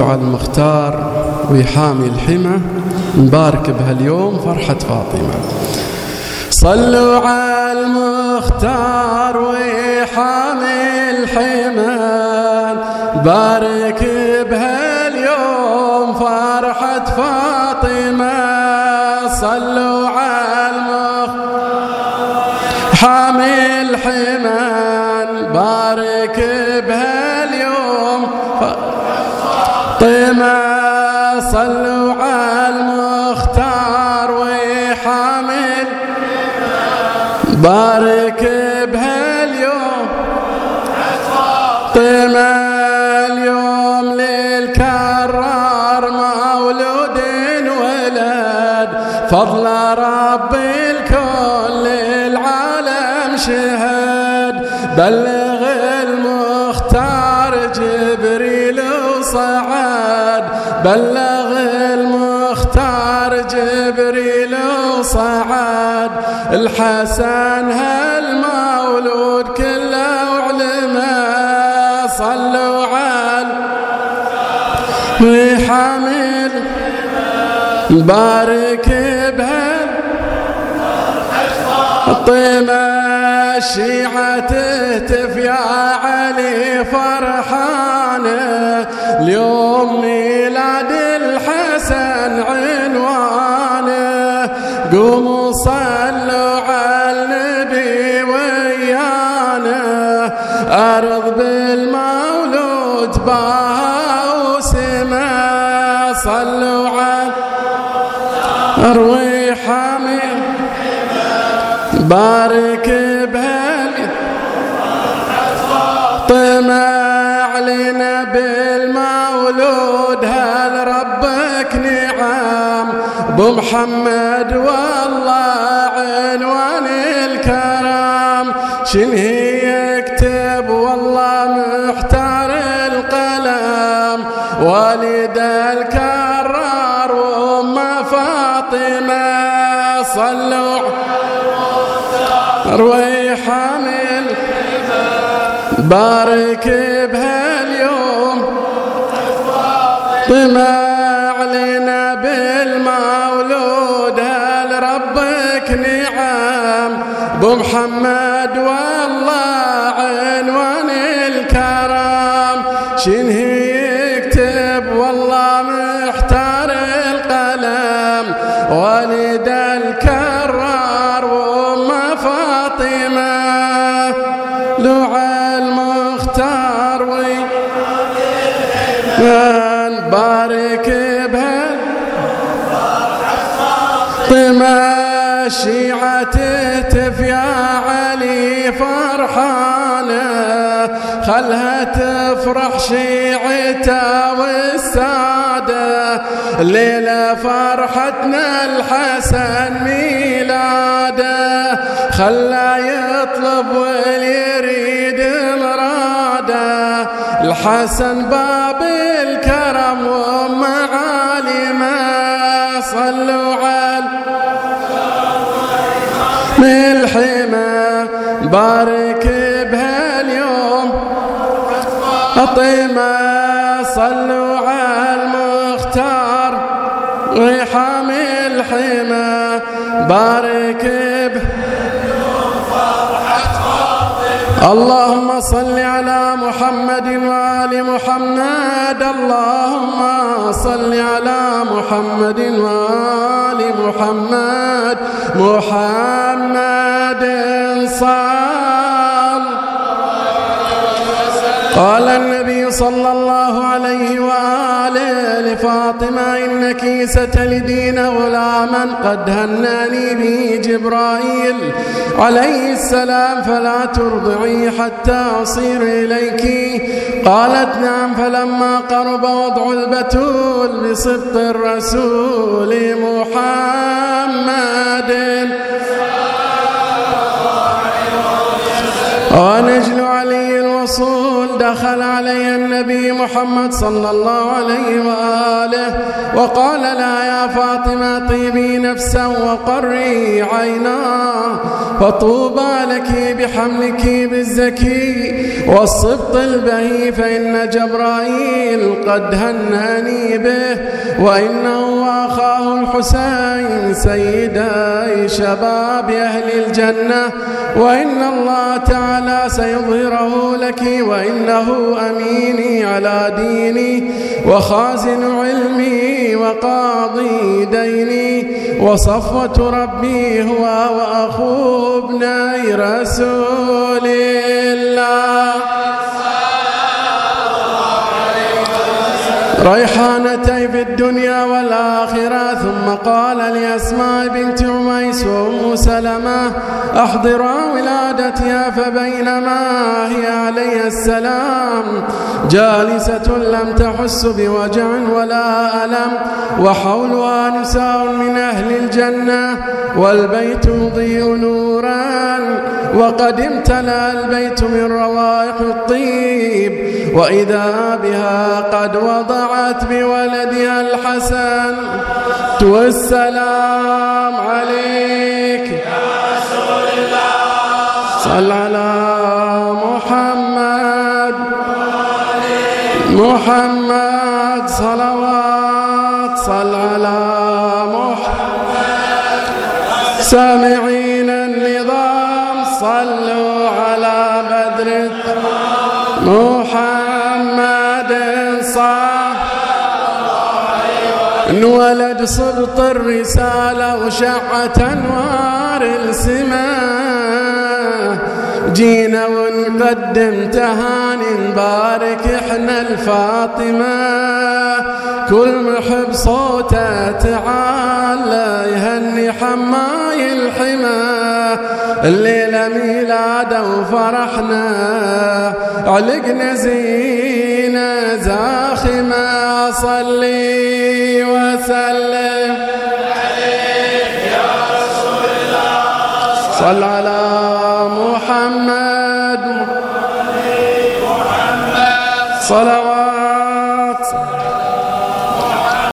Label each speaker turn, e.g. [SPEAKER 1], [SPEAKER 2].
[SPEAKER 1] على المختار ويحامي الحمى. نبارك بهاليوم فرحة فاطمة. صلوا على المختار ويحامي الحمى. بارك بهاليوم فرحة فاطمة. صلوا على المختار حامي الحمى. بارك بهاليوم فاطمة صلوا على المختار ويحامل بارك بهاليوم. طيمة اليوم للكرار مولود ولد. فضل رب الكل للعالم شهد. بلغ بلغ المختار جبريل وصعد. الحسن هالمولود كله علماء صلوا على وحامل بارك بهال الطيمة الشيعة يا علي فرحانة اليوم ميلاد الحسن عنوانه قوموا صلوا على النبي ويانا. أرض بالمولود باها وسما. صلوا على أروي بارك نعم بمحمد والله عنوان الكرام. شنهي يكتب؟ والله محتار القلم. والد الكرار وأم فاطمة. صلوا روي حامل بارك بهاليوم. طمع نعم بمحمد والله عنوان الكرام شنهي يكتب؟ والله محتار القلم. والد الكرار وام فاطمة. لوعى المختار وي بارك الشيعة تهتف يا علي فرحانة خلها تفرح شيعتها والسادة. الليلة فرحتنا الحسن ميلادة خلا يطلب واليريد مراده الحسن باب الكرم من الحمى بارك بهاليوم. أطيمة صلوا على المختار. ويحامي الحمى بارك به اللهم صل على محمد وآل محمد. اللهم صل على محمد وآل محمد. محمد صل قال النبي صلى الله عليه وآله لفاطمة إنك ستلدين غلاما قد هناني به جبرائيل عليه السلام فلا ترضعي حتى أصير إليك. قالت نعم فلما قرب وضع البتول بصدق الرسول محمد Honestly, محمد صلى الله عليه وآله وقال لا يا فاطمة طيبي نفسا وقري عينا فطوبى لك بحملك بالزكي والصبط البهي فإن جبرائيل قد هناني به وإنه أخاه الحسين سيداي شباب أهل الجنة وإن الله تعالى سيظهره لك وإنه أميني على ديني وخازن علمي وقاضي ديني وصفوة ربي هو وأخو ابني رسول الله. ريحانتي في الدنيا والآخرة ثم قال لأسماء بنت عميس وأم سلمة أحضرا ولادتها فبينما هي عليه السلام جالسة لم تحس بوجع ولا ألم وحولها نساء من أهل الجنة والبيت يضيء نورا وقد امتلأ البيت من روائح الطيب وإذا بها قد وضعت بولدها الحسن والسلام عليك. يا رسول الله صل على محمد. محمد صلوات. صل على محمد. سامعين النظام. صلوا على بدر. محمد انولد صبط الرسالة وشعة أنوار السماء. جينا ونقدم تهاني نبارك إحنا الفاطمة. كل محب صوته تعالى يهني حماي الحما الليلة ميلاده وفرحنا علقنا زينة زاخمة. صلي وسلم عليك الله صل على محمد محمد. صلوات